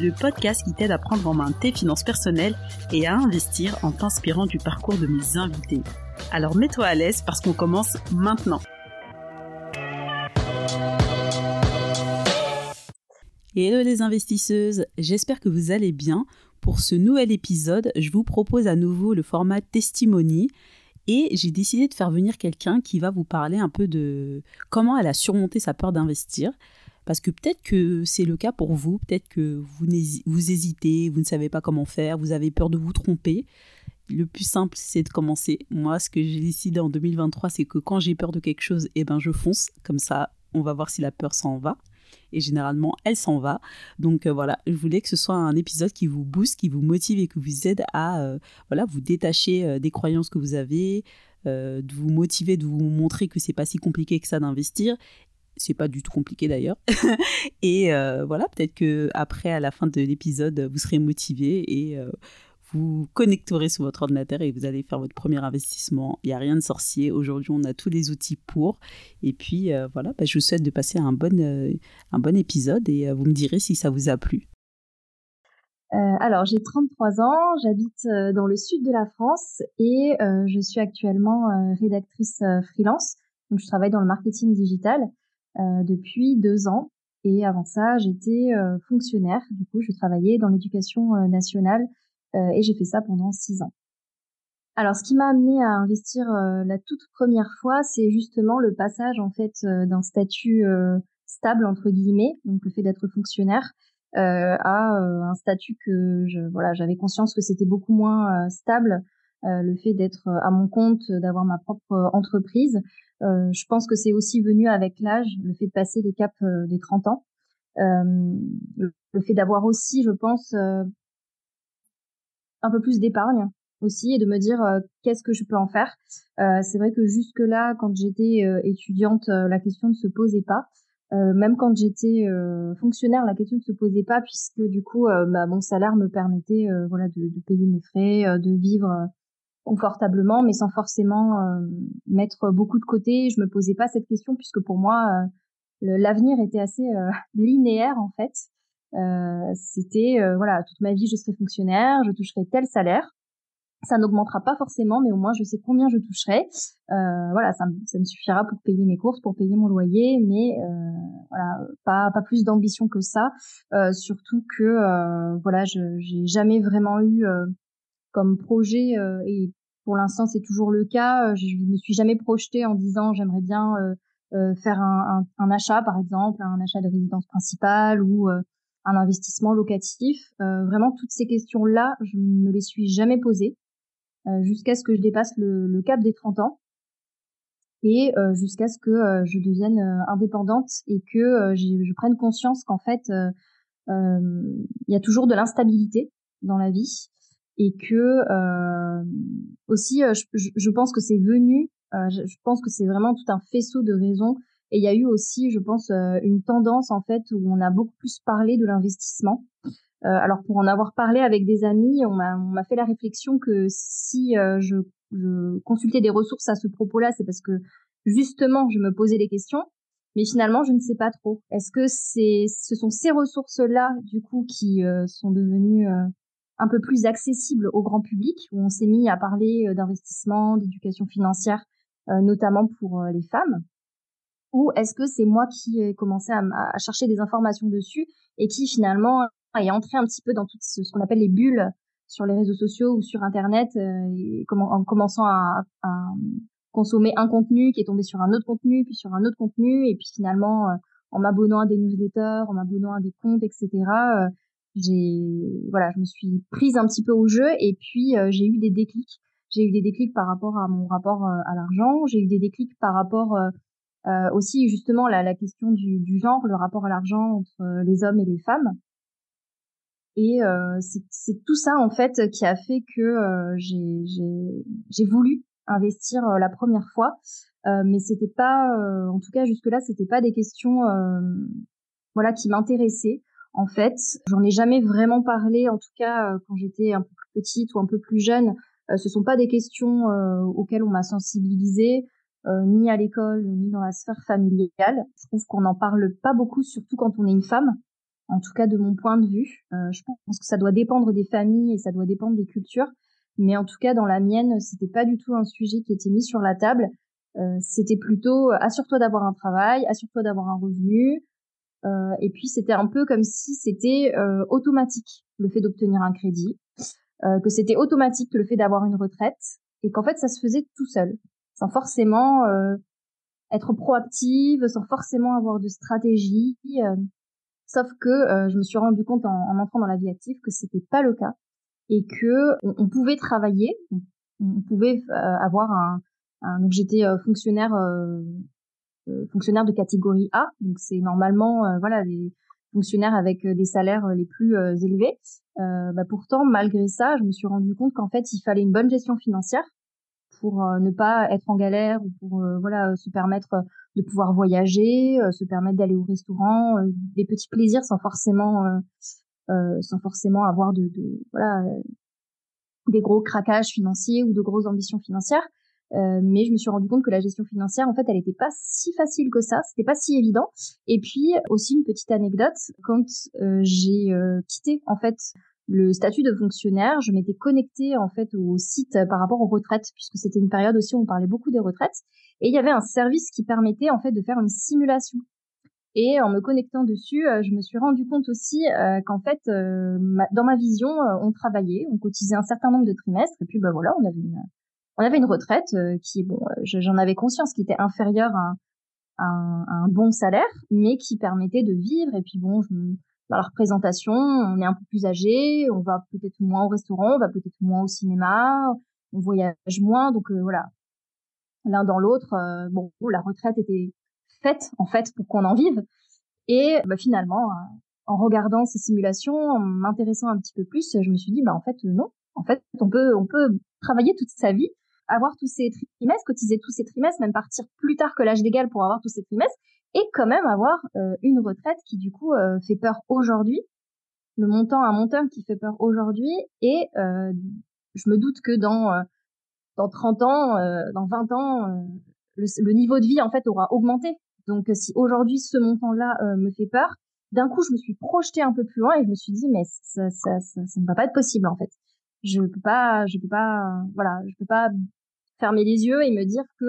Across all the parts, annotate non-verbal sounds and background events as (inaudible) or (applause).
le podcast qui t'aide à prendre en main tes finances personnelles et à investir en t'inspirant du parcours de mes invités. Alors mets-toi à l'aise parce qu'on commence maintenant. Hello les investisseuses, j'espère que vous allez bien. Pour ce nouvel épisode, je vous propose à nouveau le format testimony et j'ai décidé de faire venir quelqu'un qui va vous parler un peu de comment elle a surmonté sa peur d'investir. Parce que peut-être que c'est le cas pour vous, peut-être que vous, hésitez, vous ne savez pas comment faire, vous avez peur de vous tromper. Le plus simple, c'est de commencer. Moi, ce que j'ai décidé en 2023, c'est que quand j'ai peur de quelque chose, eh ben, je fonce. Comme ça, on va voir si la peur s'en va et généralement elle s'en va. Donc euh, voilà, je voulais que ce soit un épisode qui vous booste, qui vous motive et qui vous aide à euh, vous détacher euh, des croyances que vous avez, de vous motiver, de vous montrer que c'est pas si compliqué que ça d'investir c'est pas du tout compliqué d'ailleurs. (laughs) et voilà, peut-être que après, à la fin de l'épisode, vous serez motivé et vous connecterez sur votre ordinateur et vous allez faire votre premier investissement. Il n'y a rien de sorcier. Aujourd'hui, on a tous les outils pour. Et puis, euh, voilà, bah, je vous souhaite de passer un bon, euh, un bon épisode et euh, vous me direz si ça vous a plu. alors, j'ai 33 ans, j'habite dans le sud de la France et je suis actuellement rédactrice freelance. Donc, je travaille dans le marketing digital depuis deux ans. Et avant ça, j'étais fonctionnaire. Du coup, je travaillais dans l'éducation nationale euh, et j'ai fait ça pendant six ans. Alors, ce qui m'a amené à investir euh, la toute première fois, c'est justement le passage en fait euh, d'un statut stable entre guillemets, donc le fait d'être fonctionnaire, à un statut que je, voilà, j'avais conscience que c'était beaucoup moins stable, le fait d'être à mon compte, d'avoir ma propre entreprise. je pense que c'est aussi venu avec l'âge, le fait de passer les caps des 30 ans. le fait d'avoir aussi, je pense, un peu plus d'épargne aussi et de me dire euh, qu'est-ce que je peux en faire. Euh, c'est vrai que jusque là, quand j'étais euh, étudiante, la question ne se posait pas. même quand j'étais fonctionnaire, la question ne se posait pas puisque du coup, bah, mon salaire me permettait, voilà, de, de, payer mes frais, de vivre confortablement, mais sans forcément mettre beaucoup de côté. Je me posais pas cette question puisque pour moi, l'avenir était assez (laughs) linéaire en fait. Euh, c'était euh, voilà toute ma vie je serai fonctionnaire, je toucherai tel salaire. Ça n'augmentera pas forcément, mais au moins je sais combien je toucherai. Euh, voilà, ça, ça, me suffira pour payer mes courses, pour payer mon loyer, mais voilà, pas pas plus d'ambition que ça. surtout que voilà, je j'ai jamais vraiment eu comme projet et pour l'instant c'est toujours le cas. Je, me suis jamais projetée en disant j'aimerais bien faire un, un, un, achat par exemple, un achat de résidence principale ou un investissement locatif. Euh, vraiment, toutes ces questions-là, je ne me les suis jamais posées euh, jusqu'à ce que je dépasse le, cap des 30 ans et euh, jusqu'à ce que je devienne indépendante et que je prenne conscience qu'en fait, il y a toujours de l'instabilité dans la vie et que aussi, je, je, pense que c'est venu, je pense que c'est vraiment tout un faisceau de raisons et il y a eu aussi, je pense, euh, une tendance en fait où on a beaucoup plus parlé de l'investissement. Euh, alors pour en avoir parlé avec des amis, on m'a fait la réflexion que si euh, je, je, consultais des ressources à ce propos-là, c'est parce que justement je me posais des questions. Mais finalement, je ne sais pas trop. Est-ce que c'est, ce sont ces ressources-là, du coup, qui sont devenues un peu plus accessibles au grand public, où on s'est mis à parler d'investissement, d'éducation financière, notamment pour les femmes ou est-ce que c'est moi qui ai commencé à, chercher des informations dessus et qui finalement est entré un petit peu dans tout ce, qu'on appelle les bulles sur les réseaux sociaux ou sur Internet, euh, en commençant à, consommer un contenu qui est tombé sur un autre contenu, puis sur un autre contenu, et puis finalement euh, en m'abonnant à des newsletters, en m'abonnant à des comptes, etc. Euh, j'ai voilà, je me suis prise un petit peu au jeu et puis j'ai eu des déclics. J'ai eu des déclics par rapport à mon rapport à l'argent, j'ai eu des déclics par rapport euh, aussi justement la, la question du, du, genre, le rapport à l'argent entre euh, les hommes et les femmes. Et c'est tout ça en fait qui a fait que j'ai voulu investir la première fois, mais c'était pas, en tout cas jusque là, c'était pas des questions, voilà, qui m'intéressaient. En fait, j'en ai jamais vraiment parlé, en tout cas quand j'étais un peu plus petite ou un peu plus jeune. ce sont pas des questions auxquelles on m'a sensibilisée. Euh, ni à l'école, ni dans la sphère familiale. Je trouve qu'on n'en parle pas beaucoup, surtout quand on est une femme. En tout cas, de mon point de vue, euh, je pense que ça doit dépendre des familles et ça doit dépendre des cultures. Mais en tout cas, dans la mienne, c'était pas du tout un sujet qui était mis sur la table. Euh, c'était plutôt assure-toi d'avoir un travail, assure-toi d'avoir un revenu. Et puis c'était un peu comme si c'était automatique le fait d'obtenir un crédit, que c'était automatique le fait d'avoir une retraite, et qu'en fait ça se faisait tout seul sans forcément euh, être proactive, sans forcément avoir de stratégie. Euh. sauf que euh, je me suis rendu compte en, entrant dans la vie active que c'était pas le cas et que on, pouvait travailler, on, pouvait avoir un donc j'étais fonctionnaire fonctionnaire de catégorie A, donc c'est normalement voilà les fonctionnaires avec des salaires les plus élevés. bah pourtant, malgré ça, je me suis rendu compte qu'en fait, il fallait une bonne gestion financière pour euh, ne pas être en galère ou pour euh, voilà se permettre de pouvoir voyager, euh, se permettre d'aller au restaurant, des petits plaisirs sans forcément sans forcément avoir de, de voilà des gros craquages financiers ou de grosses ambitions financières. Euh, mais je me suis rendu compte que la gestion financière, en fait, elle n'était pas si facile que ça, c'était pas si évident. Et puis aussi une petite anecdote, quand euh, j'ai euh, quitté en fait le statut de fonctionnaire, je m'étais connectée en fait au site par rapport aux retraites, puisque c'était une période aussi où on parlait beaucoup des retraites, et il y avait un service qui permettait en fait de faire une simulation. Et en me connectant dessus, je me suis rendu compte aussi qu'en fait, dans ma vision, on travaillait, on cotisait un certain nombre de trimestres, et puis bah voilà, on avait une, on avait une retraite qui, bon, j'en avais conscience, qui était inférieure à un, un, bon salaire, mais qui permettait de vivre. Et puis bon, je dans la représentation, on est un peu plus âgé, on va peut-être moins au restaurant, on va peut-être moins au cinéma, on voyage moins, donc euh, voilà. L'un dans l'autre, euh, bon, la retraite était faite en fait pour qu'on en vive. Et bah, finalement, euh, en regardant ces simulations, en m'intéressant un petit peu plus, je me suis dit bah en fait non, en fait on peut on peut travailler toute sa vie, avoir tous ces trimestres, cotiser tous ces trimestres, même partir plus tard que l'âge légal pour avoir tous ces trimestres, et quand même avoir euh, une retraite qui du coup euh, fait peur aujourd'hui, le montant un montant qui fait peur aujourd'hui et euh, je me doute que dans dans 30 ans, dans 20 ans, le, niveau de vie en fait aura augmenté. Donc si aujourd'hui ce montant-là me fait peur, d'un coup je me suis projetée un peu plus loin et je me suis dit mais ça, ça, ça, ça ne va pas être possible en fait. Je peux pas, je peux pas, voilà, je peux pas fermer les yeux et me dire que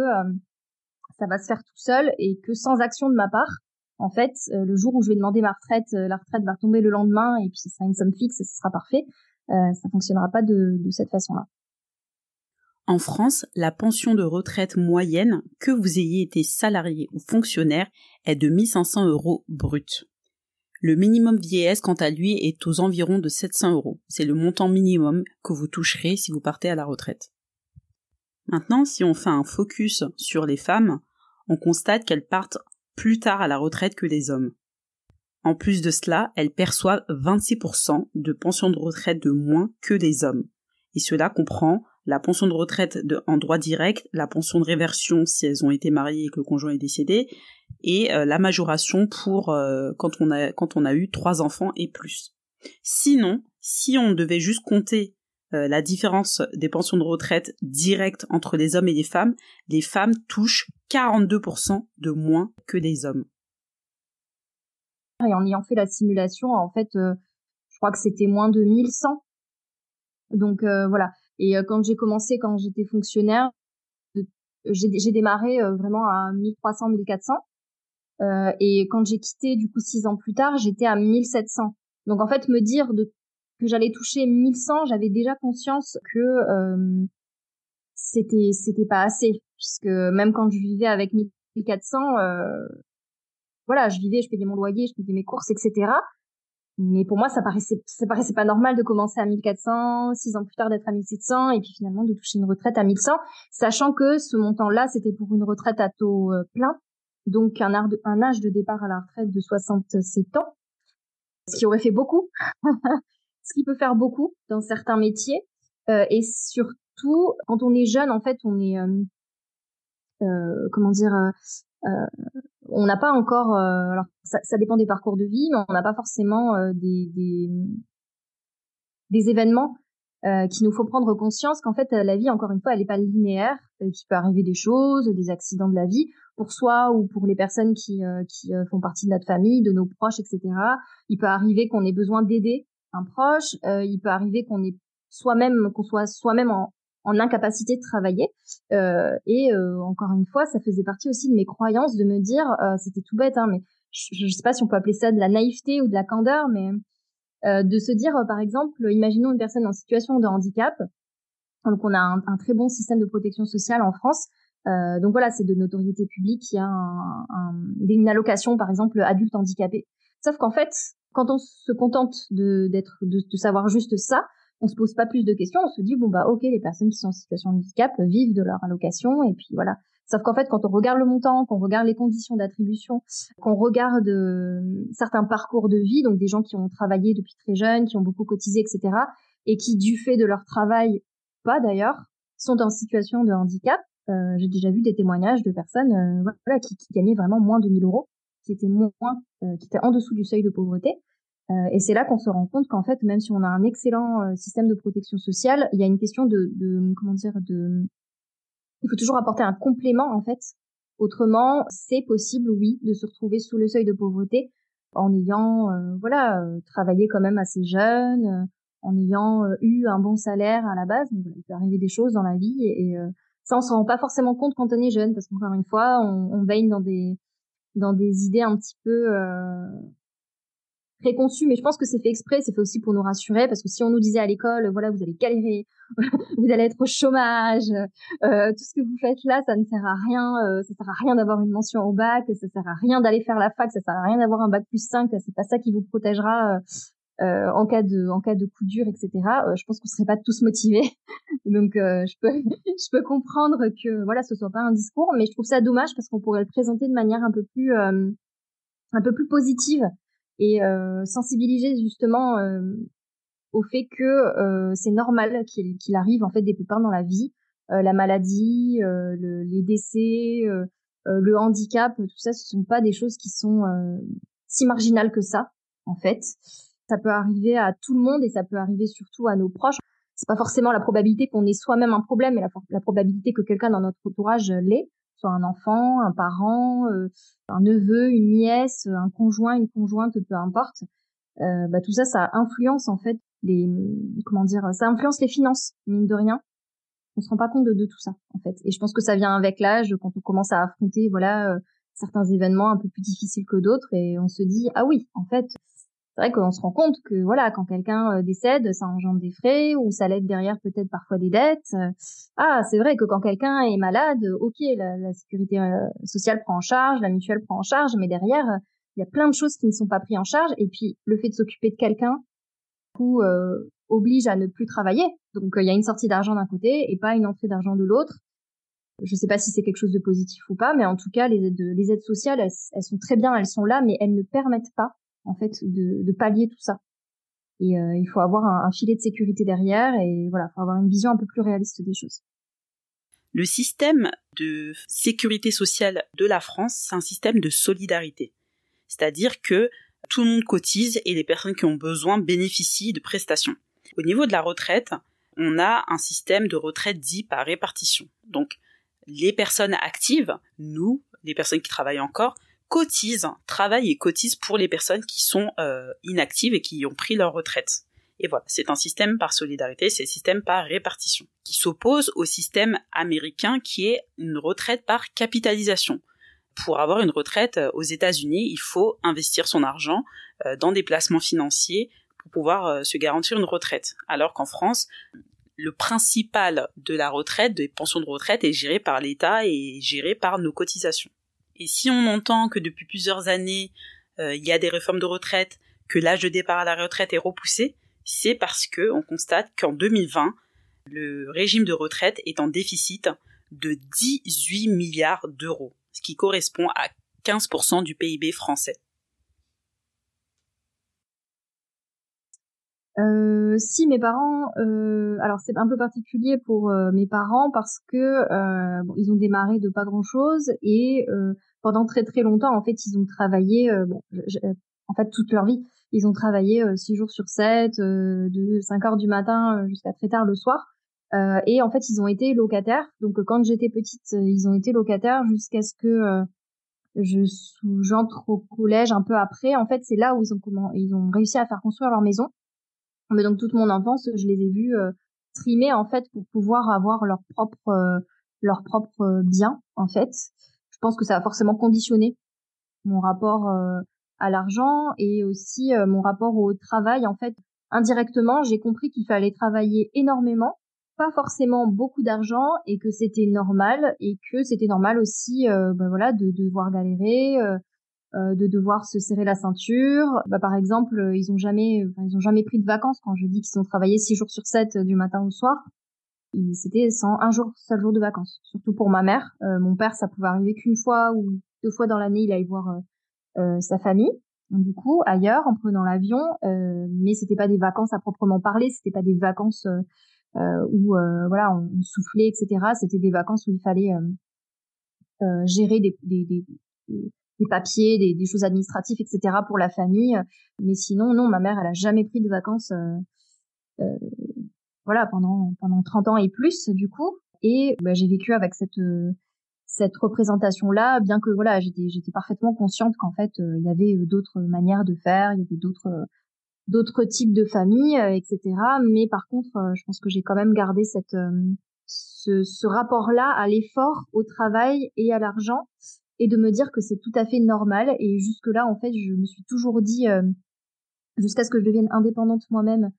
ça va se faire tout seul et que sans action de ma part, en fait, euh, le jour où je vais demander ma retraite, euh, la retraite va tomber le lendemain et puis ce sera une somme fixe et ce sera parfait. Euh, ça fonctionnera pas de, de cette façon-là. En France, la pension de retraite moyenne, que vous ayez été salarié ou fonctionnaire, est de 1500 euros brut. Le minimum vieillesse, quant à lui, est aux environs de 700 euros. C'est le montant minimum que vous toucherez si vous partez à la retraite. Maintenant, si on fait un focus sur les femmes, on constate qu'elles partent plus tard à la retraite que les hommes. En plus de cela, elles perçoivent 26% de pension de retraite de moins que les hommes. Et cela comprend la pension de retraite en droit direct, la pension de réversion si elles ont été mariées et que le conjoint est décédé, et euh, la majoration pour euh, quand, on a, quand on a eu trois enfants et plus. Sinon, si on devait juste compter euh, la différence des pensions de retraite directes entre les hommes et les femmes, les femmes touchent 42% de moins que les hommes. Et en ayant fait la simulation, en fait, euh, je crois que c'était moins de 1100. Donc euh, voilà. Et quand j'ai commencé, quand j'étais fonctionnaire, j'ai démarré vraiment à 1300, 1400. et quand j'ai quitté, du coup, six ans plus tard, j'étais à 1700. Donc en fait, me dire de que j'allais toucher 1100, j'avais déjà conscience que euh, c'était c'était pas assez puisque même quand je vivais avec 1400 euh, voilà, je vivais, je payais mon loyer, je payais mes courses, etc. Mais pour moi, ça paraissait, ça paraissait pas normal de commencer à 1400, six ans plus tard d'être à 1700, et puis finalement de toucher une retraite à 1100, sachant que ce montant-là, c'était pour une retraite à taux euh, plein, donc un, un âge de départ à la retraite de 67 ans, ce qui aurait fait beaucoup. (laughs) ce qui peut faire beaucoup dans certains métiers. et surtout, quand on est jeune, en fait, on est, comment dire, on n'a pas encore, alors ça, ça, dépend des parcours de vie, mais on n'a pas forcément des, des, des événements euh, qu'il nous faut prendre conscience qu'en fait la vie encore une fois elle n'est pas linéaire euh, qu'il peut arriver des choses des accidents de la vie pour soi ou pour les personnes qui euh, qui euh, font partie de notre famille de nos proches etc il peut arriver qu'on ait besoin d'aider un proche il peut arriver qu'on ait soi-même qu'on soit soi-même en, en incapacité de travailler et encore une fois ça faisait partie aussi de mes croyances de me dire c'était tout bête hein, mais je, je sais pas si on peut appeler ça de la naïveté ou de la candeur mais euh, de se dire, euh, par exemple, imaginons une personne en situation de handicap. Donc, on a un, très bon système de protection sociale en France. Euh, donc voilà, c'est de notoriété publique. Il y a un, une allocation, par exemple, adulte handicapé. Sauf qu'en fait, quand on se contente de d'être de, de, savoir juste ça, on se pose pas plus de questions. On se dit bon bah ok, les personnes qui sont en situation de handicap vivent de leur allocation et puis voilà. Sauf qu'en fait, quand on regarde le montant, qu'on regarde les conditions d'attribution, qu'on regarde euh, certains parcours de vie, donc des gens qui ont travaillé depuis très jeunes, qui ont beaucoup cotisé, etc., et qui, du fait de leur travail, pas d'ailleurs, sont en situation de handicap. Euh, J'ai déjà vu des témoignages de personnes euh, voilà, qui, qui, gagnaient vraiment moins de 1000 euros, qui étaient moins, euh, qui étaient en dessous du seuil de pauvreté. Euh, et c'est là qu'on se rend compte qu'en fait, même si on a un excellent système de protection sociale, il y a une question de, de comment dire, de il faut toujours apporter un complément en fait. Autrement, c'est possible, oui, de se retrouver sous le seuil de pauvreté en ayant, euh, voilà, euh, travaillé quand même assez jeune, euh, en ayant eu un bon salaire à la base. Mais voilà, il peut arriver des choses dans la vie et, ça, on s'en rend pas forcément compte quand on est jeune, parce qu'encore une fois, on, on, baigne dans des dans des idées un petit peu préconçu, mais je pense que c'est fait exprès, c'est fait aussi pour nous rassurer, parce que si on nous disait à l'école, voilà, vous allez galérer, (laughs) vous allez être au chômage, euh, tout ce que vous faites là, ça ne sert à rien, euh, ça sert à rien d'avoir une mention au bac, ça sert à rien d'aller faire la fac, ça sert à rien d'avoir un bac plus 5, c'est pas ça qui vous protégera euh, euh, en cas de en cas de coup dur, etc. Euh, je pense qu'on serait pas tous motivés, (laughs) donc euh, je peux (laughs) je peux comprendre que voilà, ce soit pas un discours, mais je trouve ça dommage parce qu'on pourrait le présenter de manière un peu plus un peu plus positive et euh, sensibiliser justement euh, au fait que euh, c'est normal qu'il arrive en fait des pépins dans la vie, la maladie, le, les décès, le handicap, tout ça, ce sont pas des choses qui sont si marginales que ça en fait. Ça peut arriver à tout le monde et ça peut arriver surtout à nos proches. C'est pas forcément la probabilité qu'on ait soi-même un problème, mais la, probabilité que quelqu'un dans notre entourage l'ait soit un enfant, un parent, euh, un neveu, une nièce, un conjoint, une conjointe, peu importe. Euh, bah, tout ça, ça influence en fait les comment dire, ça influence les finances mine de rien. On se rend pas compte de, de tout ça en fait. Et je pense que ça vient avec l'âge quand on commence à affronter voilà euh, certains événements un peu plus difficiles que d'autres et on se dit ah oui en fait c'est vrai qu'on se rend compte que voilà, quand quelqu'un euh, décède, ça engendre des frais ou ça l'aide derrière peut-être parfois des dettes. Ah, c'est vrai que quand quelqu'un est malade, ok, la, sécurité euh, sociale prend en charge, la mutuelle prend en charge, mais derrière, il y a plein de choses qui ne sont pas prises en charge. Et puis le fait de s'occuper de quelqu'un, coup, euh, oblige à ne plus travailler. Donc il y a une sortie d'argent d'un côté et pas une entrée d'argent de l'autre. Je ne sais pas si c'est quelque chose de positif ou pas, mais en tout cas, les aides, les aides sociales, elles sont très bien, elles sont là, mais elles ne permettent pas en fait de, pallier tout ça. Et euh, il faut avoir un, filet de sécurité derrière et voilà, faut avoir une vision un peu plus réaliste des choses. Le système de sécurité sociale de la France, c'est un système de solidarité. C'est-à-dire que tout le monde cotise et les personnes qui ont besoin bénéficient de prestations. Au niveau de la retraite, on a un système de retraite dit par répartition. Donc, les personnes actives, nous, les personnes qui travaillent encore, cotisent, travaillent et cotisent pour les personnes qui sont euh, inactives et qui ont pris leur retraite. Et voilà, c'est un système par solidarité, c'est un système par répartition, qui s'oppose au système américain qui est une retraite par capitalisation. Pour avoir une retraite euh, aux États-Unis, il faut investir son argent euh, dans des placements financiers pour pouvoir se garantir une retraite. Alors qu'en France, le principal de la retraite, des pensions de retraite, est géré par l'État et géré par nos cotisations. Et si on entend que depuis plusieurs années, euh, il y a des réformes de retraite, que l'âge de départ à la retraite est repoussé, c'est parce que on constate qu'en 2020, le régime de retraite est en déficit de 18 milliards d'euros, ce qui correspond à 15% du PIB français. Euh, si mes parents, euh, alors c'est un peu particulier pour euh, mes parents parce que euh, bon, ils ont démarré de pas grand chose et pendant très très longtemps en fait ils ont travaillé, bon, en fait toute leur vie ils ont travaillé six jours sur 7, de 5 heures du matin jusqu'à très tard le soir. Et en fait ils ont été locataires. Donc quand j'étais petite ils ont été locataires jusqu'à ce que je j'entre au collège un peu après. En fait c'est là où ils ont comment ils ont réussi à faire construire leur maison mais donc toute mon enfance, je les ai vus euh, trimer en fait pour pouvoir avoir leur propre euh, leur propre euh, bien en fait. Je pense que ça a forcément conditionné mon rapport à l'argent et aussi mon rapport au travail en fait. Indirectement, j'ai compris qu'il fallait travailler énormément, pas forcément beaucoup d'argent et que c'était normal et que c'était normal aussi ben voilà de, de devoir galérer euh, de devoir se serrer la ceinture. Bah, par exemple, euh, ils ont jamais, ils ont jamais pris de vacances. Quand je dis qu'ils ont travaillé six jours sur sept euh, du matin au soir, c'était sans un jour, seul jour de vacances. Surtout pour ma mère. mon père, ça pouvait arriver qu'une fois ou deux fois dans l'année, il allait voir sa famille. du coup, ailleurs, en prenant l'avion, mais c'était pas des vacances à proprement parler. C'était pas des vacances où voilà, on, soufflait, etc. C'était des vacances où il fallait gérer des, des, des des papiers, des, des, choses administratives, etc. pour la famille. Mais sinon, non, ma mère, elle a jamais pris de vacances, euh, euh, voilà, pendant pendant 30 ans et plus, du coup. Et bah, j'ai vécu avec cette cette représentation-là, bien que voilà, j'étais j'étais parfaitement consciente qu'en fait, euh, il y avait d'autres manières de faire, il y avait d'autres d'autres types de familles, etc. Mais par contre, je pense que j'ai quand même gardé cette ce, ce rapport-là à l'effort, au travail et à l'argent et de me dire que c'est tout à fait normal. Et jusque-là, en fait, je me suis toujours dit, euh, jusqu'à ce que je devienne indépendante moi-même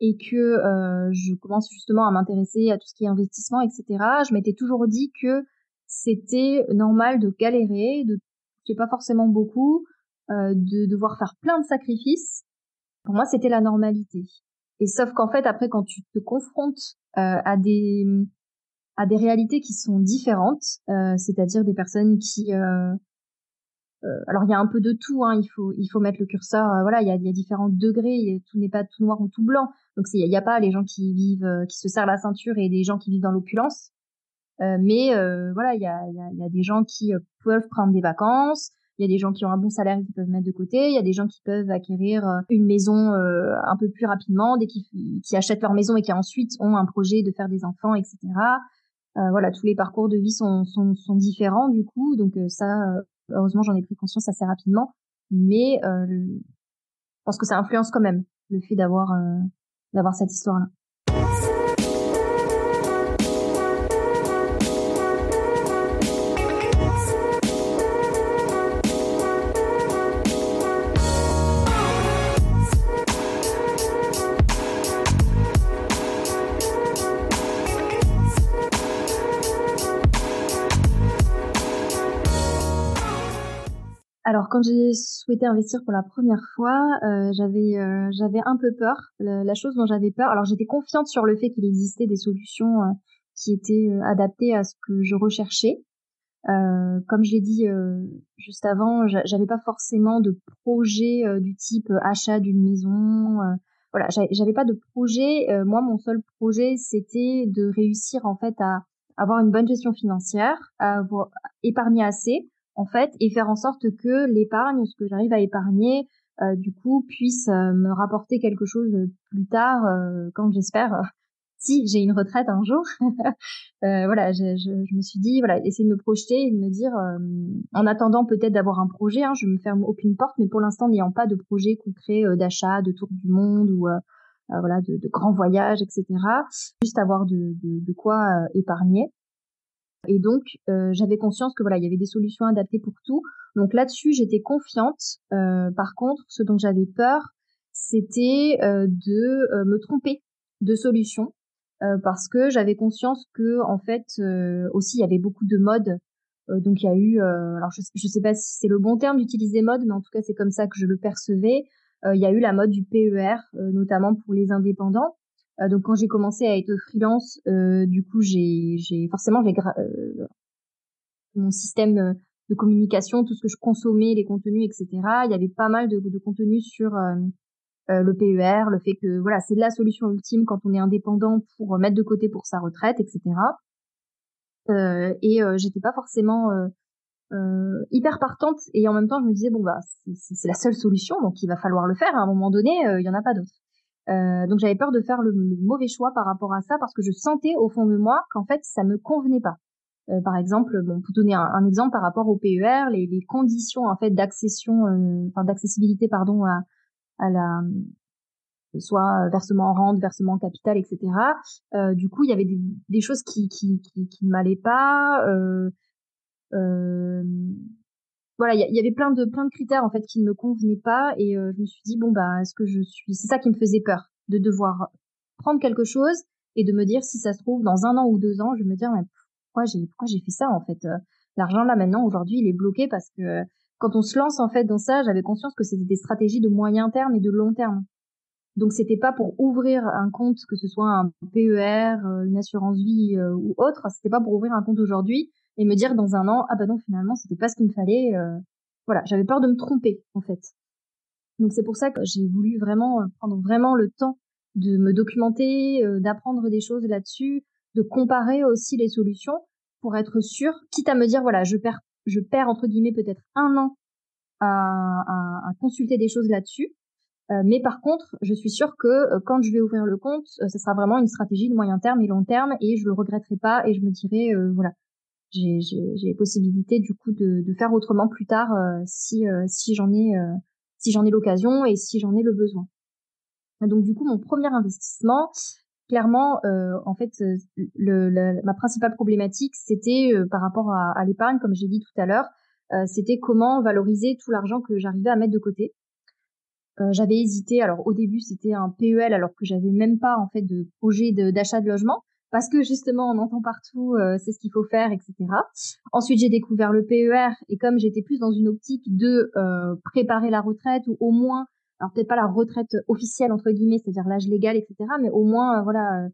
et que euh, je commence justement à m'intéresser à tout ce qui est investissement, etc., je m'étais toujours dit que c'était normal de galérer, de sais pas forcément beaucoup, euh, de devoir faire plein de sacrifices. Pour moi, c'était la normalité. Et sauf qu'en fait, après, quand tu te confrontes à des à des réalités qui sont différentes, euh, c'est-à-dire des personnes qui euh, euh, alors il y a un peu de tout, hein, il faut il faut mettre le curseur, voilà, il y a, y a différents degrés, tout n'est pas tout noir ou tout blanc. Donc il n'y a, pas les gens qui vivent, qui se serrent la ceinture et des gens qui vivent dans l'opulence. mais voilà, il y a, y, a, y a des gens qui peuvent prendre des vacances, il y a des gens qui ont un bon salaire et qui peuvent mettre de côté, il y a des gens qui peuvent acquérir une maison un peu plus rapidement, dès qu'ils qui achètent leur maison et qui ensuite ont un projet de faire des enfants, etc. Euh, voilà, tous les parcours de vie sont, sont, sont différents du coup, donc euh, ça, euh, heureusement, j'en ai pris conscience assez rapidement. Mais je pense que ça influence quand même le fait d'avoir d'avoir cette histoire-là. Alors quand j'ai souhaité investir pour la première fois, euh, j'avais euh, j'avais un peu peur. La, chose dont j'avais peur, alors j'étais confiante sur le fait qu'il existait des solutions euh, qui étaient adaptées à ce que je recherchais. comme je l'ai dit juste avant, j'avais pas forcément de projet du type achat d'une maison. voilà, j'avais pas de projet. moi, mon seul projet, c'était de réussir en fait à avoir une bonne gestion financière, à avoir épargné assez en fait, et faire en sorte que l'épargne, ce que j'arrive à épargner, euh, du coup, puisse euh, me rapporter quelque chose plus tard, euh, quand j'espère, (laughs) si j'ai une retraite un jour. (laughs) voilà, je, je, me suis dit, voilà, essayer de me projeter et de me dire, en attendant peut-être d'avoir un projet, hein, je me ferme aucune porte, mais pour l'instant, n'ayant pas de projet concret d'achat, de tour du monde ou voilà, de, de, grands voyages, etc. Juste avoir de, de, de quoi épargner. Et donc, euh, j'avais conscience que voilà, il y avait des solutions adaptées pour tout. Donc là-dessus, j'étais confiante. Euh, par contre, ce dont j'avais peur, c'était euh, de me tromper de solution, parce que j'avais conscience que en fait aussi il y avait beaucoup de modes. donc il y a eu, alors je, je sais pas si c'est le bon terme d'utiliser mode, mais en tout cas c'est comme ça que je le percevais. il y a eu la mode du PER, notamment pour les indépendants. Euh, donc quand j'ai commencé à être freelance, euh, du coup j'ai forcément j'ai euh, mon système de communication, tout ce que je consommais, les contenus, etc. Il y avait pas mal de, de contenus sur le PER, le fait que voilà, c'est la solution ultime quand on est indépendant pour mettre de côté pour sa retraite, etc. et j'étais pas forcément hyper partante et en même temps je me disais bon bah c'est la seule solution donc il va falloir le faire à un moment donné il y en a pas d'autre euh, donc j'avais peur de faire le, mauvais choix par rapport à ça parce que je sentais au fond de moi qu'en fait ça me convenait pas. Euh, par exemple, bon, pour donner un, exemple par rapport au PER, les, les conditions en fait d'accession, euh, d'accessibilité pardon à, à la soit versement en rente, versement en capital, etc. Euh, du coup, il y avait des, des choses qui qui, qui, qui ne m'allaient pas. Euh, voilà, il y, avait plein de plein de critères en fait qui ne me convenaient pas et euh, je me suis dit bon bah est-ce que je suis c'est ça qui me faisait peur de devoir prendre quelque chose et de me dire si ça se trouve dans un an ou deux ans je vais me dire mais pourquoi j'ai pourquoi j'ai fait ça en fait euh, l'argent là maintenant aujourd'hui il est bloqué parce que quand on se lance en fait dans ça j'avais conscience que c'était des stratégies de moyen terme et de long terme. Donc c'était pas pour ouvrir un compte que ce soit un PER euh, une assurance vie ou autre c'était pas pour ouvrir un compte aujourd'hui et me dire dans un an ah bah non finalement c'était pas ce qu'il me fallait euh, voilà j'avais peur de me tromper en fait. Donc c'est pour ça que j'ai voulu vraiment euh, prendre vraiment le temps de me documenter euh, d'apprendre des choses là-dessus de comparer aussi les solutions pour être sûr quitte à me dire voilà je perds je perds entre guillemets peut-être un an à, à, à consulter des choses là-dessus. Mais par contre, je suis sûre que quand je vais ouvrir le compte, ce sera vraiment une stratégie de moyen terme et long terme et je le regretterai pas et je me dirai voilà, j'ai possibilité du coup de, de, faire autrement plus tard euh, si euh, si j'en ai euh, si j'en ai l'occasion et si j'en ai le besoin. Donc du coup mon premier investissement, clairement en fait le, ma principale problématique c'était par rapport à, à l'épargne comme j'ai dit tout à l'heure, c'était comment valoriser tout l'argent que j'arrivais à mettre de côté. j'avais hésité. Alors au début c'était un PEL alors que j'avais même pas en fait de projet d'achat de logement parce que justement on entend partout euh, c'est ce qu'il faut faire, etc. Ensuite j'ai découvert le PER et comme j'étais plus dans une optique de euh, préparer la retraite ou au moins, alors peut-être pas la retraite officielle entre guillemets, c'est-à-dire l'âge légal, etc. Mais au moins euh, voilà,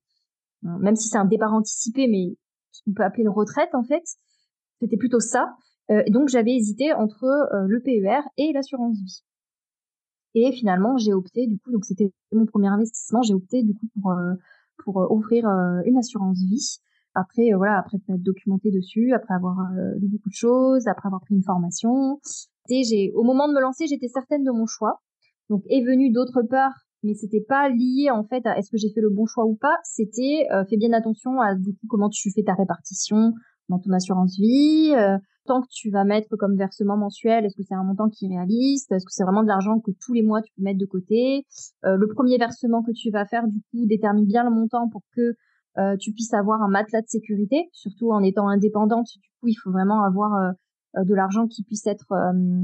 même si c'est un départ anticipé, mais on peut appeler le retraite en fait, c'était plutôt ça. et donc j'avais hésité entre le PER et l'assurance vie. Et finalement j'ai opté du coup, donc c'était mon premier investissement, j'ai opté du coup pour pour euh, ouvrir euh, une assurance vie. Après, euh, voilà, après être documenté dessus, après avoir lu beaucoup de choses, après avoir pris une formation. Et j'ai, au moment de me lancer, j'étais certaine de mon choix. Donc est venu d'autres peurs, mais c'était pas lié en fait à est-ce que j'ai fait le bon choix ou pas. C'était fais bien attention à du coup comment tu fais ta répartition dans ton assurance vie, que tu vas mettre comme versement mensuel, est-ce que c'est un montant qui est réaliste Est-ce que c'est vraiment de l'argent que tous les mois tu peux mettre de côté euh, Le premier versement que tu vas faire, du coup, détermine bien le montant pour que euh, tu puisses avoir un matelas de sécurité, surtout en étant indépendante. Du coup, il faut vraiment avoir euh, de l'argent qui puisse être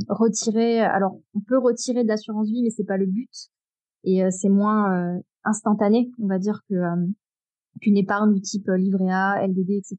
retiré. Alors, on peut retirer de l'assurance vie, mais c'est pas le but et c'est moins instantané, on va dire qu'une épargne du type livret A, LDD, etc.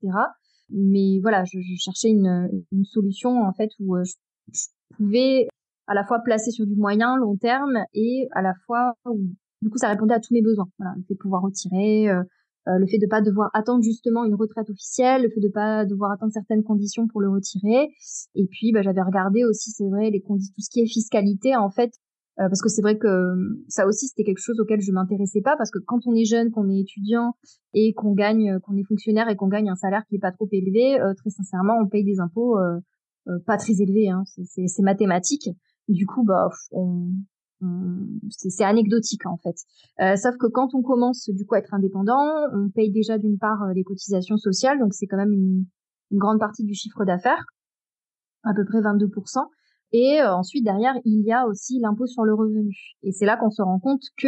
Mais voilà, je, je cherchais une, une, solution en fait où euh, je, pouvais à la fois placer sur du moyen, long terme et à la fois où du coup ça répondait à tous mes besoins. Voilà, le fait de pouvoir retirer, euh, euh, le fait de pas devoir attendre justement une retraite officielle, le fait de pas devoir attendre certaines conditions pour le retirer. Et puis bah, j'avais regardé aussi, c'est vrai, les conditions, tout ce qui est fiscalité en fait, euh, parce que c'est vrai que euh, ça aussi c'était quelque chose auquel je m'intéressais pas parce que quand on est jeune, qu'on est étudiant et qu'on gagne, euh, qu'on est fonctionnaire et qu'on gagne un salaire qui est pas trop élevé, très sincèrement, on paye des impôts pas très élevés. Hein, c'est mathématique. Du coup, bah, on, c'est anecdotique en fait. sauf que quand on commence du coup à être indépendant, on paye déjà d'une part les cotisations sociales, donc c'est quand même une, une grande partie du chiffre d'affaires, à peu près 22%. Et euh, ensuite, derrière, il y a aussi l'impôt sur le revenu. Et c'est là qu'on se rend compte que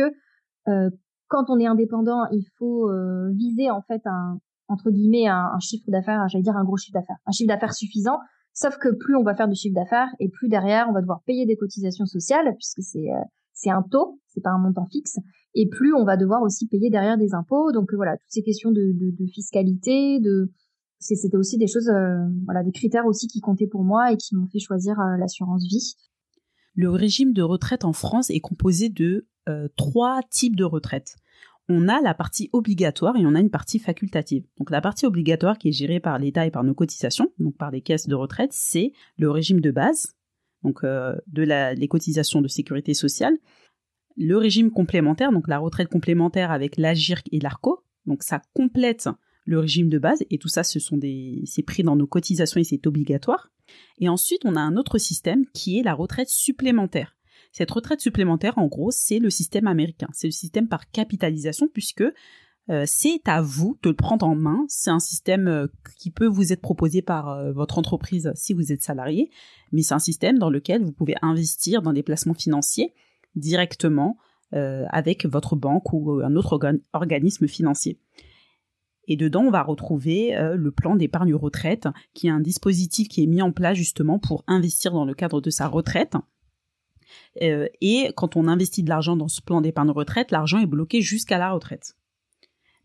euh, quand on est indépendant, il faut euh, viser en fait un entre guillemets un, chiffre d'affaires, j'allais dire un gros chiffre d'affaires, un chiffre d'affaires suffisant. Sauf que plus on va faire de chiffre d'affaires et plus derrière on va devoir payer des cotisations sociales puisque c'est c'est un taux, c'est pas un montant fixe, et plus on va devoir aussi payer derrière des impôts. Donc voilà, toutes ces questions de, de, de fiscalité, de c'était aussi des choses, euh, voilà, des critères aussi qui comptaient pour moi et qui m'ont fait choisir euh, l'assurance vie. Le régime de retraite en France est composé de euh, trois types de retraite. On a la partie obligatoire et on a une partie facultative. Donc la partie obligatoire qui est gérée par l'État et par nos cotisations, donc par les caisses de retraite, c'est le régime de base, donc de la, les cotisations de sécurité sociale. le régime complémentaire, donc la retraite complémentaire avec l'AGIRC et l'ARCO, donc ça complète le régime de base, et tout ça, ce sont des, c'est pris dans nos cotisations et c'est obligatoire. Et ensuite, on a un autre système qui est la retraite supplémentaire. Cette retraite supplémentaire, en gros, c'est le système américain. C'est le système par capitalisation puisque euh, c'est à vous de le prendre en main. C'est un système euh, qui peut vous être proposé par euh, votre entreprise si vous êtes salarié, mais c'est un système dans lequel vous pouvez investir dans des placements financiers directement avec votre banque ou un autre organisme financier. Et dedans, on va retrouver le plan d'épargne retraite, qui est un dispositif qui est mis en place justement pour investir dans le cadre de sa retraite. et quand on investit de l'argent dans ce plan d'épargne retraite, l'argent est bloqué jusqu'à la retraite.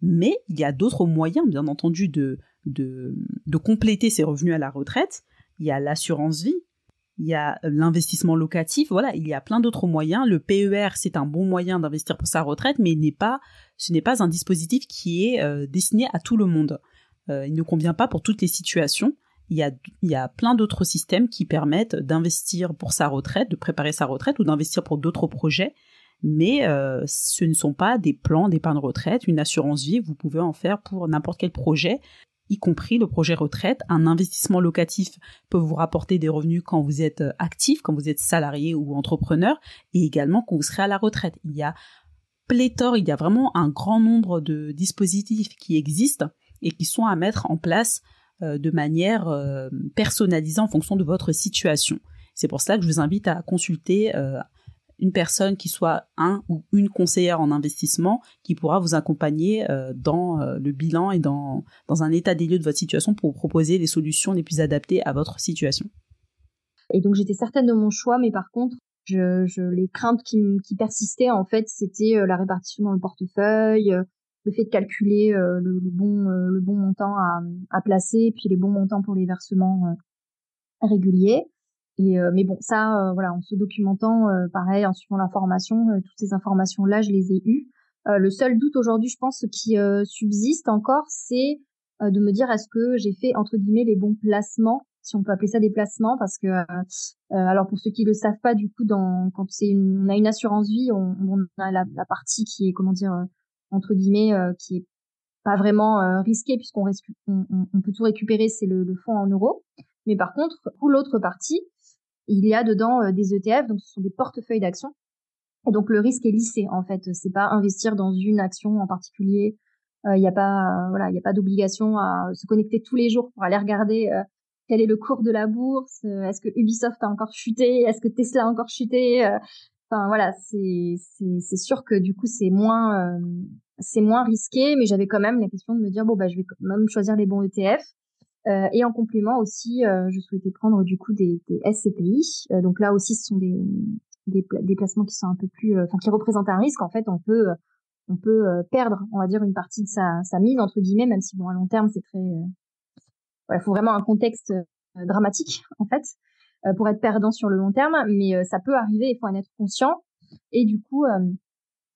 Mais il y a d'autres moyens, bien entendu, de, de, de compléter ses revenus à la retraite. Il y a l'assurance vie, il y a l'investissement locatif, voilà, il y a plein d'autres moyens. Le PER, c'est un bon moyen d'investir pour sa retraite, mais ce n'est pas un dispositif qui est euh, destiné à tout le monde. Euh, il ne convient pas pour toutes les situations. Il y a, plein d'autres systèmes qui permettent d'investir pour sa retraite, de préparer sa retraite ou d'investir pour d'autres projets mais euh, ce ne sont pas des plans d'épargne retraite, une assurance vie, vous pouvez en faire pour n'importe quel projet, y compris le projet retraite. Un investissement locatif peut vous rapporter des revenus quand vous êtes euh, actif, quand vous êtes salarié ou entrepreneur, et également quand vous serez à la retraite. Il y a pléthore, il y a vraiment un grand nombre de dispositifs qui existent et qui sont à mettre en place euh, de manière personnalisée en fonction de votre situation. C'est pour ça que je vous invite à consulter une personne qui soit un ou une conseillère en investissement qui pourra vous accompagner euh, dans euh, le bilan et dans, dans un état des lieux de votre situation pour vous proposer les solutions les plus adaptées à votre situation. Et donc j'étais certaine de mon choix, mais par contre, je, les craintes qui, persistaient, en fait, c'était euh, la répartition dans le portefeuille, le fait de calculer le, bon, le bon montant à placer, puis les bons montants pour les versements réguliers. Et euh, mais bon, ça, euh, voilà, en se documentant, euh, pareil, en suivant la formation, toutes ces informations-là, je les ai eues. le seul doute aujourd'hui, je pense, qui subsiste encore, c'est de me dire est-ce que j'ai fait entre guillemets les bons placements, si on peut appeler ça des placements, parce que alors pour ceux qui le savent pas, du coup, dans quand c'est on a une assurance vie, on, on a la, la, partie qui est comment dire entre guillemets qui est pas vraiment risquée puisqu'on on, on, peut tout récupérer, c'est le, le fonds en euros. Mais par contre, pour l'autre partie, il y a dedans euh, des ETF, donc ce sont des portefeuilles d'actions. Et donc le risque est lissé en fait. C'est pas investir dans une action en particulier. Euh, il n'y a pas, voilà, il y a pas d'obligation à se connecter tous les jours pour aller regarder euh, quel est le cours de la bourse. Est-ce que Ubisoft a encore chuté Est-ce que Tesla a encore chuté Enfin voilà, c'est c'est sûr que du coup c'est moins c'est moins risqué, mais j'avais quand même la question de me dire bon bah je vais quand même choisir les bons ETF. Euh, et en complément aussi, euh, je souhaitais prendre du coup des, SCPI. Euh, donc là aussi, ce sont des, des, des, placements qui sont un peu plus, enfin qui représentent un risque. En fait, on peut on peut perdre, on va dire, une partie de sa, sa mise entre guillemets, même si bon à long terme c'est très, il faut vraiment un contexte dramatique en fait pour être perdant sur le long terme, mais ça peut arriver, il faut en être conscient. Et du coup,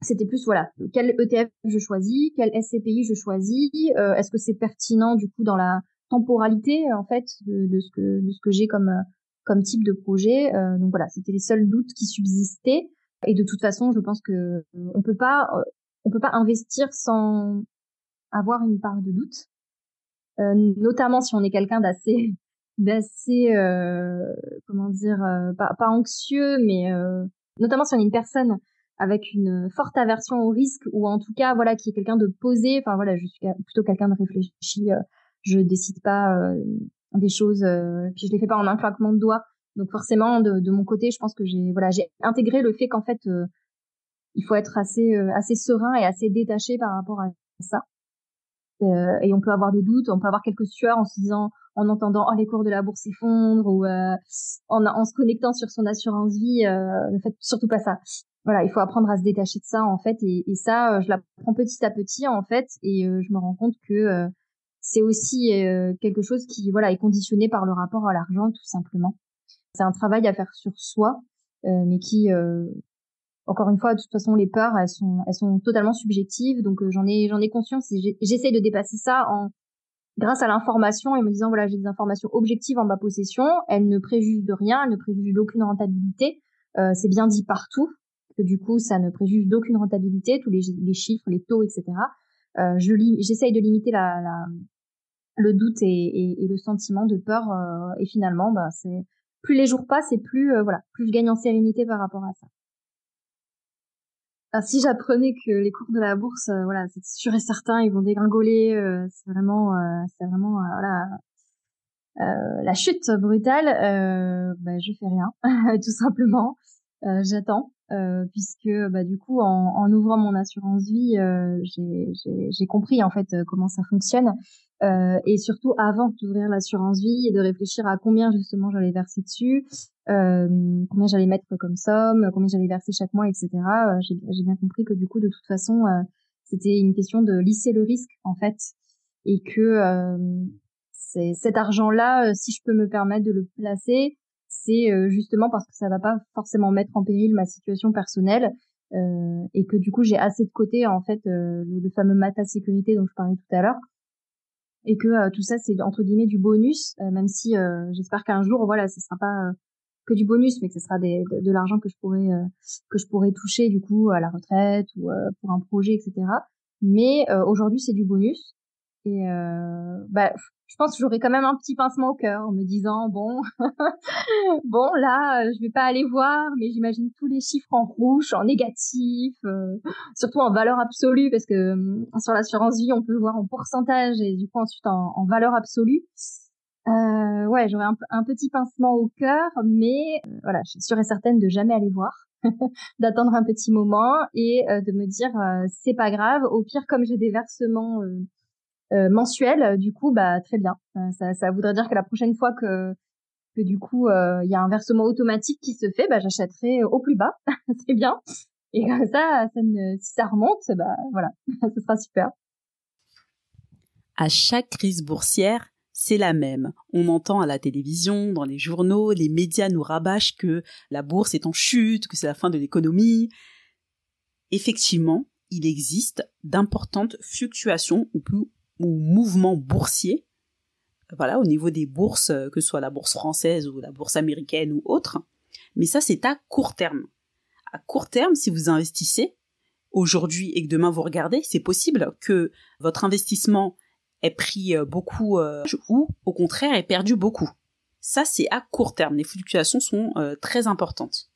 c'était plus voilà quel ETF je choisis, quel SCPI je choisis, est-ce que c'est pertinent du coup dans la temporalité en fait de, de ce que de ce que j'ai comme comme type de projet. Euh, donc voilà, c'était les seuls doutes qui subsistaient. Et de toute façon, je pense que on peut pas on peut pas investir sans avoir une part de doute, euh, notamment si on est quelqu'un d'assez (laughs) d'assez euh, comment dire euh, pas, pas anxieux, mais euh, notamment si on est une personne avec une forte aversion au risque ou en tout cas voilà qui est quelqu'un de posé. Enfin voilà, je suis plutôt quelqu'un de réfléchi je décide pas euh, des choses, euh, puis je les fais pas en un claquement de doigts. Donc forcément, de, de mon côté, je pense que j'ai voilà, j'ai intégré le fait qu'en fait, euh, il faut être assez assez serein et assez détaché par rapport à ça. Euh, et on peut avoir des doutes, on peut avoir quelques sueurs en se disant, en entendant, oh les cours de la bourse s'effondrent ou en, en se connectant sur son assurance vie. ne faites surtout pas ça. Voilà, il faut apprendre à se détacher de ça en fait. Et, et ça, je l'apprends petit à petit en fait, et je me rends compte que c'est aussi euh, quelque chose qui voilà est conditionné par le rapport à l'argent tout simplement. C'est un travail à faire sur soi, euh, mais qui euh, encore une fois, de toute façon, les peurs, elles sont, elles sont totalement subjectives. Donc, j'en ai, j'en ai conscience et j'essaie de dépasser ça en, grâce à l'information et me disant, voilà, j'ai des informations objectives en ma possession. Elles ne préjugent de rien, elles ne préjugent d'aucune rentabilité. c'est bien dit partout. que du coup ça ne préjuge d'aucune rentabilité, tous les, chiffres, les taux, etc. Euh, je j'essaye de limiter la, la, le doute et, le sentiment de peur euh, et finalement bah c'est plus les jours passent et plus euh, voilà plus je gagne en sérénité par rapport à ça. si j'apprenais que les cours de la bourse euh, voilà c'est sûr et certain ils vont dégringoler c'est vraiment c'est vraiment voilà la chute brutale. Bah, je fais rien (laughs) tout simplement. J'attends euh, puisque bah, du coup en, en, ouvrant mon assurance vie euh, j'ai compris en fait comment ça fonctionne euh, et surtout avant d'ouvrir l'assurance vie et de réfléchir à combien justement j'allais verser dessus euh, combien j'allais mettre comme somme combien j'allais verser chaque mois etc euh, j'ai bien compris que du coup de toute façon c'était une question de lisser le risque en fait et que c'est cet argent là si je peux me permettre de le placer c'est euh, justement parce que ça va pas forcément mettre en péril ma situation personnelle euh, et que du coup j'ai assez de côté en fait euh, le, fameux mata sécurité dont je parlais tout à l'heure et que tout ça c'est entre guillemets du bonus même si j'espère qu'un jour voilà ce sera pas que du bonus mais que ce sera de, l'argent que je pourrais que je pourrais toucher du coup à la retraite ou pour un projet etc mais aujourd'hui c'est du bonus et bah je pense que j'aurais quand même un petit pincement au cœur en me disant bon (laughs) bon là je vais pas aller voir mais j'imagine tous les chiffres en rouge en négatif euh, surtout en valeur absolue parce que euh, sur l'assurance vie on peut voir en pourcentage et du coup ensuite en, valeur absolue. Euh, ouais j'aurais un, un, petit pincement au cœur mais euh, voilà je et certaine de jamais aller voir (laughs) d'attendre un petit moment et de me dire c'est pas grave. Au pire comme j'ai des versements euh, mensuel, euh, du coup, bah très bien. Euh, ça, ça voudrait dire que la prochaine fois que que du coup il y a un versement automatique qui se fait, bah j'achèterai au plus bas. (laughs) c'est bien. Et comme ça, ça ne, si ça remonte, bah voilà, (laughs) ce sera super. À chaque crise boursière, c'est la même. On entend à la télévision, dans les journaux, les médias nous rabâchent que la bourse est en chute, que c'est la fin de l'économie. Effectivement, il existe d'importantes fluctuations ou plus ou mouvement boursier, voilà, au niveau des bourses, euh, que ce soit la bourse française ou la bourse américaine ou autre. Mais ça, c'est à court terme. À court terme, si vous investissez aujourd'hui et que demain vous regardez, c'est possible que votre investissement ait pris euh, beaucoup euh, ou au contraire ait perdu beaucoup. Ça, c'est à court terme. Les fluctuations sont très importantes.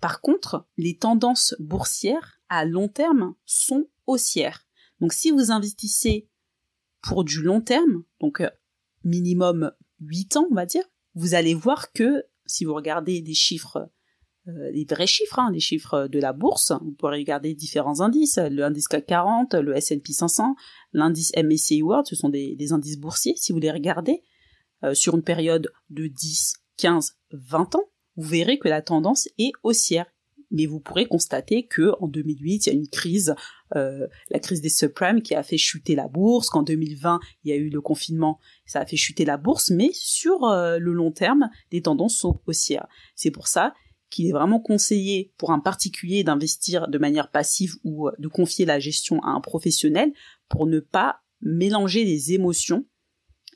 Par contre, les tendances boursières à long terme sont haussières. Donc si vous investissez pour du long terme, donc euh, minimum 8 ans, on va dire, vous allez voir que si vous regardez des chiffres, euh, des vrais chiffres, hein, les chiffres de la bourse, vous pourrez regarder différents indices, le indice CAC 40, le S&P 500, l'indice MSCI World, ce sont des, indices boursiers. Si vous les regardez euh, sur une période de 10, 15, 20 ans, vous verrez que la tendance est haussière mais vous pourrez constater que en 2008 il y a une crise, euh, la crise des subprimes qui a fait chuter la bourse, qu'en 2020 il y a eu le confinement, ça a fait chuter la bourse, mais sur euh, le long terme, les tendances sont haussières. C'est pour ça qu'il est vraiment conseillé pour un particulier d'investir de manière passive ou euh, de confier la gestion à un professionnel pour ne pas mélanger les émotions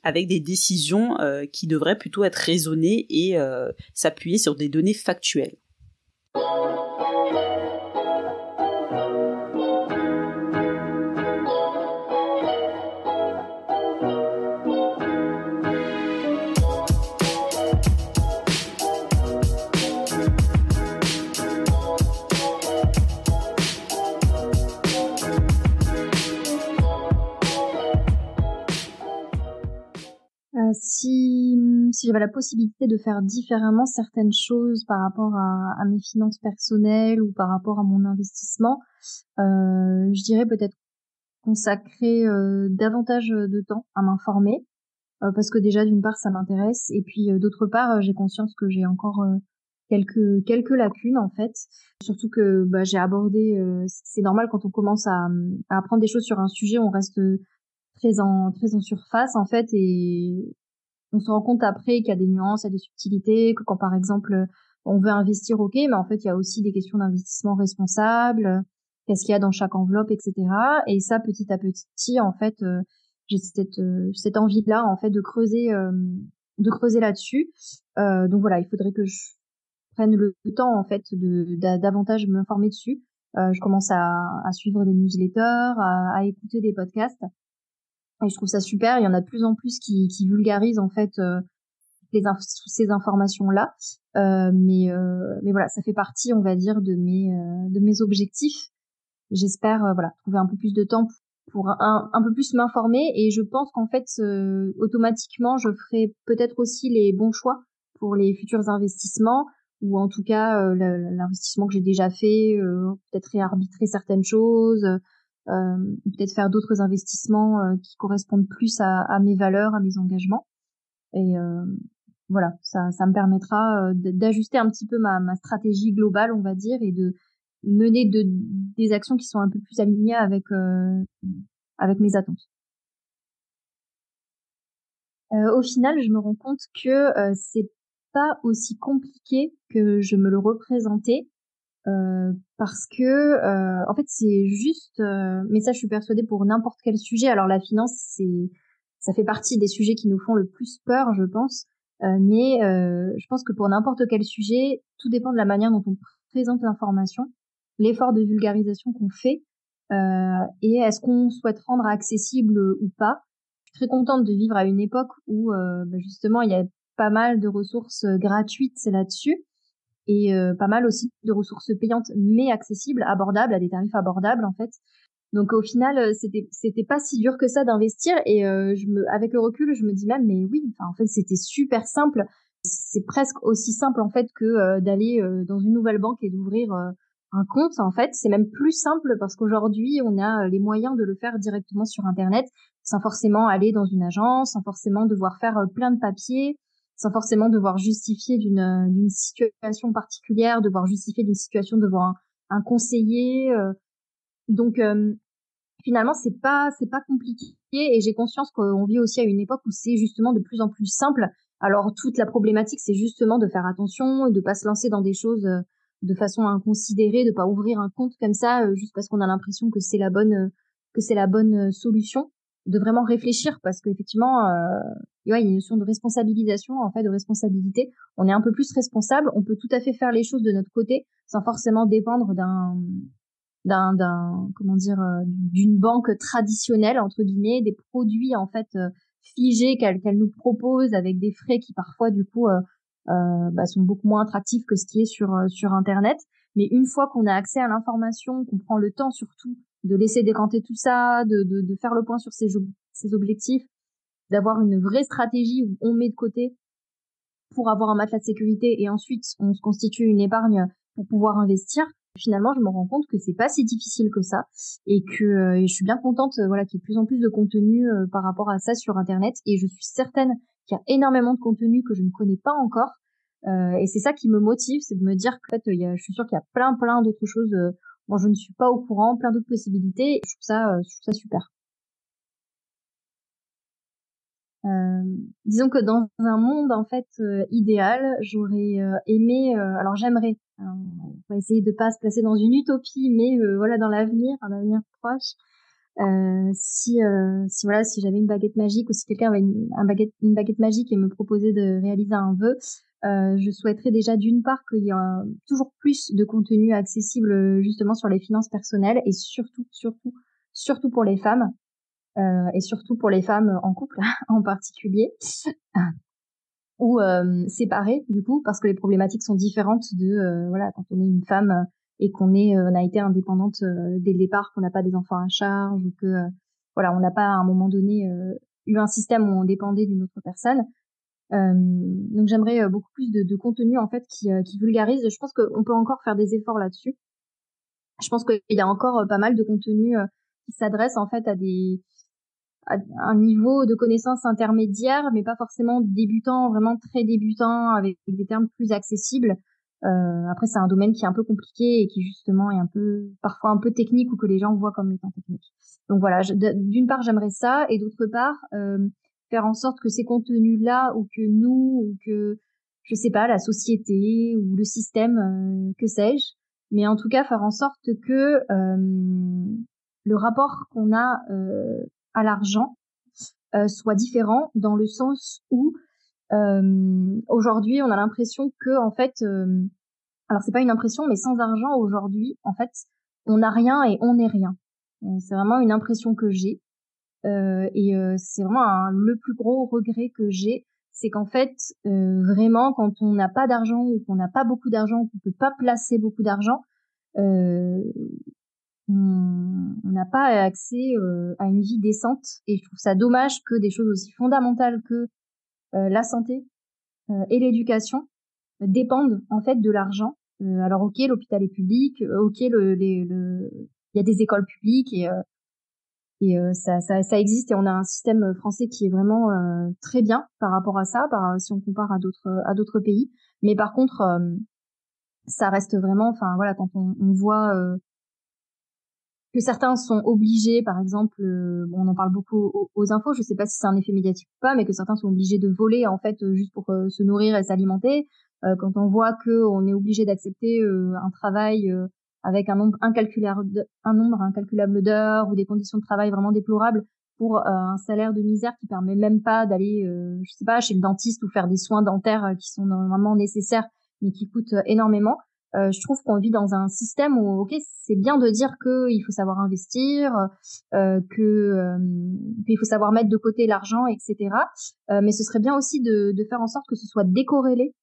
avec des décisions qui devraient plutôt être raisonnées et s'appuyer sur des données factuelles. J'avais la possibilité de faire différemment certaines choses par rapport à, mes finances personnelles ou par rapport à mon investissement, euh, je dirais peut-être consacrer euh, davantage de temps à m'informer euh, parce que déjà d'une part ça m'intéresse et puis d'autre part j'ai conscience que j'ai encore quelques quelques lacunes en fait. Surtout que bah, j'ai abordé c'est normal quand on commence à, à apprendre des choses sur un sujet on reste très en très en surface en fait et on se rend compte après qu'il y a des nuances, il y a des subtilités, que quand par exemple on veut investir, ok, mais en fait il y a aussi des questions d'investissement responsable, qu'est-ce qu'il y a dans chaque enveloppe, etc. Et ça petit à petit, en fait, euh, j'ai cette euh, cette envie là, en fait, de creuser euh, de creuser là-dessus. donc voilà, il faudrait que je prenne le temps en fait de davantage m'informer dessus. Je commence à, à, suivre des newsletters, à, à, écouter des podcasts, et je trouve ça super. Il y en a de plus en plus qui, vulgarisent en fait euh, les ces informations là. Euh, mais euh, mais voilà, ça fait partie, on va dire, de mes de mes objectifs. J'espère voilà trouver un peu plus de temps pour un, un peu plus m'informer et je pense qu'en fait automatiquement je ferai peut-être aussi les bons choix pour les futurs investissements ou en tout cas euh, l'investissement que j'ai déjà fait, euh, peut-être réarbitrer certaines choses, euh, peut-être faire d'autres investissements qui correspondent plus à, à, mes valeurs, à mes engagements. Et voilà, ça, ça me permettra d'ajuster un petit peu ma, ma stratégie globale, on va dire, et de mener de, des actions qui sont un peu plus alignées avec avec mes attentes. Euh, au final, je me rends compte que euh, c'est pas aussi compliqué que je me le représentais euh, parce que euh, en fait c'est juste euh, mais ça je suis persuadée pour n'importe quel sujet. Alors la finance c'est ça fait partie des sujets qui nous font le plus peur je pense. Euh, mais je pense que pour n'importe quel sujet tout dépend de la manière dont on présente l'information l'effort de vulgarisation qu'on fait et est-ce qu'on souhaite rendre accessible ou pas. Je suis très contente de vivre à une époque où bah, justement il y a pas mal de ressources euh, gratuites là-dessus et euh, pas mal aussi de ressources payantes mais accessibles, abordables à des tarifs abordables en fait. Donc au final, euh, c'était c'était pas si dur que ça d'investir et je me avec le recul, je me dis même mais oui, enfin en fait c'était super simple. C'est presque aussi simple en fait que d'aller dans une nouvelle banque et d'ouvrir un compte en fait, c'est même plus simple parce qu'aujourd'hui, on a les moyens de le faire directement sur internet sans forcément aller dans une agence, sans forcément devoir faire plein de papiers sans forcément devoir justifier d'une euh, d'une situation particulière, devoir justifier d'une situation devant un, un conseiller. Euh. donc euh, finalement c'est pas c'est pas compliqué et j'ai conscience qu'on vit aussi à une époque où c'est justement de plus en plus simple. Alors toute la problématique c'est justement de faire attention et de pas se lancer dans des choses de façon inconsidérée, de pas ouvrir un compte comme ça juste parce qu'on a l'impression que c'est la bonne que c'est la bonne solution de vraiment réfléchir parce qu'effectivement, euh, il y a une notion de responsabilisation, en fait, de responsabilité. On est un peu plus responsable. On peut tout à fait faire les choses de notre côté sans forcément dépendre d'un d'un d'un comment dire euh, d'une banque traditionnelle entre guillemets des produits en fait euh, figés qu'elle qu'elle nous propose avec des frais qui parfois du coup euh, bah, sont beaucoup moins attractifs que ce qui est sur sur internet mais une fois qu'on a accès à l'information qu'on prend le temps surtout de laisser décanter tout ça, de, de, de faire le point sur ses, ses objectifs, d'avoir une vraie stratégie où on met de côté pour avoir un matelas de sécurité et ensuite on se constitue une épargne pour pouvoir investir. Finalement, je me rends compte que c'est pas si difficile que ça et que euh, je suis bien contente euh, voilà qu'il y ait plus en plus de contenu euh, par rapport à ça sur internet et je suis certaine qu'il y a énormément de contenu que je ne connais pas encore et c'est ça qui me motive, c'est de me dire qu'en fait, il y a, je suis sûre qu'il y a plein plein d'autres choses Bon, je ne suis pas au courant, plein d'autres possibilités. Je trouve ça, euh, je trouve ça super. Euh, disons que dans un monde en fait euh, idéal, j'aurais aimé, alors j'aimerais, on va essayer de pas se placer dans une utopie, mais voilà dans l'avenir, un avenir proche, si si voilà si j'avais une baguette magique ou si quelqu'un avait une, un baguette, une baguette magique et me proposait de réaliser un vœu, euh, je souhaiterais déjà d'une part qu'il y ait toujours plus de contenu accessible euh, justement sur les finances personnelles et surtout, surtout, surtout pour les femmes euh, et surtout pour les femmes en couple (laughs) en particulier (laughs) ou séparées du coup parce que les problématiques sont différentes de voilà quand on est une femme et qu'on est on a été indépendante dès le départ qu'on n'a pas des enfants à charge ou que voilà on n'a pas à un moment donné eu un système où on dépendait d'une autre personne donc j'aimerais beaucoup plus de, de, contenu en fait qui, qui vulgarise. Je pense qu'on peut encore faire des efforts là-dessus. Je pense qu'il y a encore pas mal de contenu qui s'adresse en fait à des à un niveau de connaissance intermédiaire, mais pas forcément débutant, vraiment très débutant, avec des termes plus accessibles. Euh, après, c'est un domaine qui est un peu compliqué et qui justement est un peu, parfois un peu technique ou que les gens voient comme étant technique. Donc voilà, d'une part j'aimerais ça et d'autre part, euh, faire en sorte que ces contenus-là ou que nous ou que je sais pas la société ou le système euh, que sais-je mais en tout cas faire en sorte que euh, le rapport qu'on a euh, à l'argent soit différent dans le sens où aujourd'hui on a l'impression que en fait alors c'est pas une impression, mais sans argent aujourd'hui, en fait, on n'a rien et on n'est rien. C'est vraiment une impression que j'ai. Euh, et euh, c'est vraiment le plus gros regret que j'ai, c'est qu'en fait, euh, vraiment, quand on n'a pas d'argent ou qu'on n'a pas beaucoup d'argent, ou qu'on peut pas placer beaucoup d'argent, euh, on n'a pas accès à une vie décente. Et je trouve ça dommage que des choses aussi fondamentales que la santé et l'éducation dépendent en fait de l'argent. alors ok, l'hôpital est public, ok, le, le, il y a des écoles publiques et et euh, ça, ça, ça, existe et on a un système français qui est vraiment euh, très bien par rapport à ça, par, si on compare à d'autres à d'autres pays. Mais par contre, euh, ça reste vraiment, enfin voilà, quand on, on voit que certains sont obligés, par exemple, bon, on en parle beaucoup aux, infos, je sais pas si c'est un effet médiatique ou pas, mais que certains sont obligés de voler en fait juste pour se nourrir et s'alimenter. quand on voit que on est obligé d'accepter un travail avec un nombre incalculable, un d'heures ou des conditions de travail vraiment déplorables pour euh, un salaire de misère qui permet même pas d'aller, euh, je sais pas, chez le dentiste ou faire des soins dentaires euh, qui sont normalement nécessaires mais qui coûtent énormément. je trouve qu'on vit dans un système où, ok, c'est bien de dire qu'il faut savoir investir, euh, que qu'il faut savoir mettre de côté l'argent, etc. mais ce serait bien aussi de, faire en sorte que ce soit décorrélé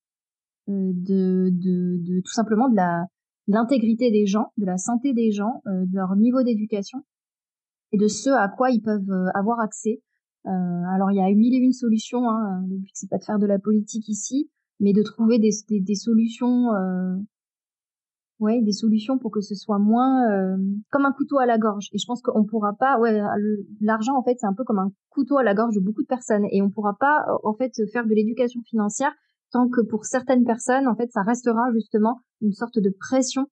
de tout simplement de la l'intégrité des gens, de la santé des gens, euh, de leur niveau d'éducation et de ce à quoi ils peuvent euh, avoir accès. Euh, alors il y a mille et une solutions. Hein. Le but c'est pas de faire de la politique ici, mais de trouver des, solutions, ouais, des solutions pour que ce soit moins comme un couteau à la gorge. Et je pense qu'on pourra pas, ouais, l'argent en fait c'est un peu comme un couteau à la gorge de beaucoup de personnes, et on pourra pas en fait faire de l'éducation financière tant que pour certaines personnes, en fait, ça restera justement une sorte de pression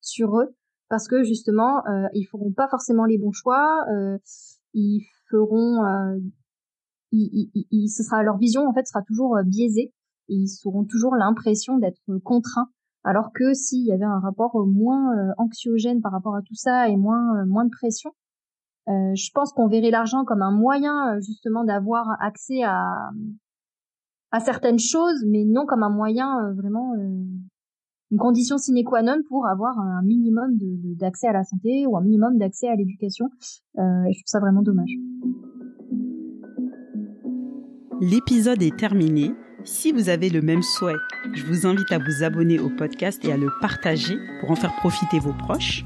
sur eux parce que justement, euh, ils feront pas forcément les bons choix, euh, ils feront, euh, ils, ce sera leur vision en fait sera toujours euh, biaisée et ils auront toujours l'impression d'être contraints. Alors que s'il y avait un rapport moins euh, anxiogène par rapport à tout ça et moins moins de pression, je pense qu'on verrait l'argent comme un moyen justement d'avoir accès à à certaines choses, mais non comme un moyen euh, vraiment euh, une condition sine qua non pour avoir un minimum d'accès à la santé ou un minimum d'accès à l'éducation. Euh, et je trouve ça vraiment dommage. L'épisode est terminé. Si vous avez le même souhait, je vous invite à vous abonner au podcast et à le partager pour en faire profiter vos proches.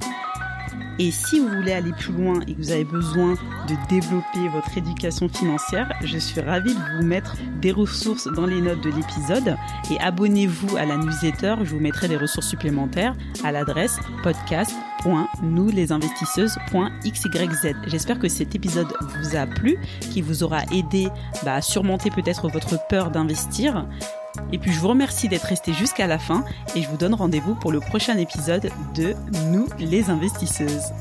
Et si vous voulez aller plus loin et que vous avez besoin de développer votre éducation financière, je suis ravie de vous mettre des ressources dans les notes de l'épisode. Et abonnez-vous à la newsletter, je vous mettrai des ressources supplémentaires à l'adresse podcast.nouslesinvestisseuses.xyz. J'espère que cet épisode vous a plu, qui vous aura aidé bah, à surmonter peut-être votre peur d'investir et puis je vous remercie d'être resté jusqu'à la fin et je vous donne rendez-vous pour le prochain épisode de Nous les investisseuses.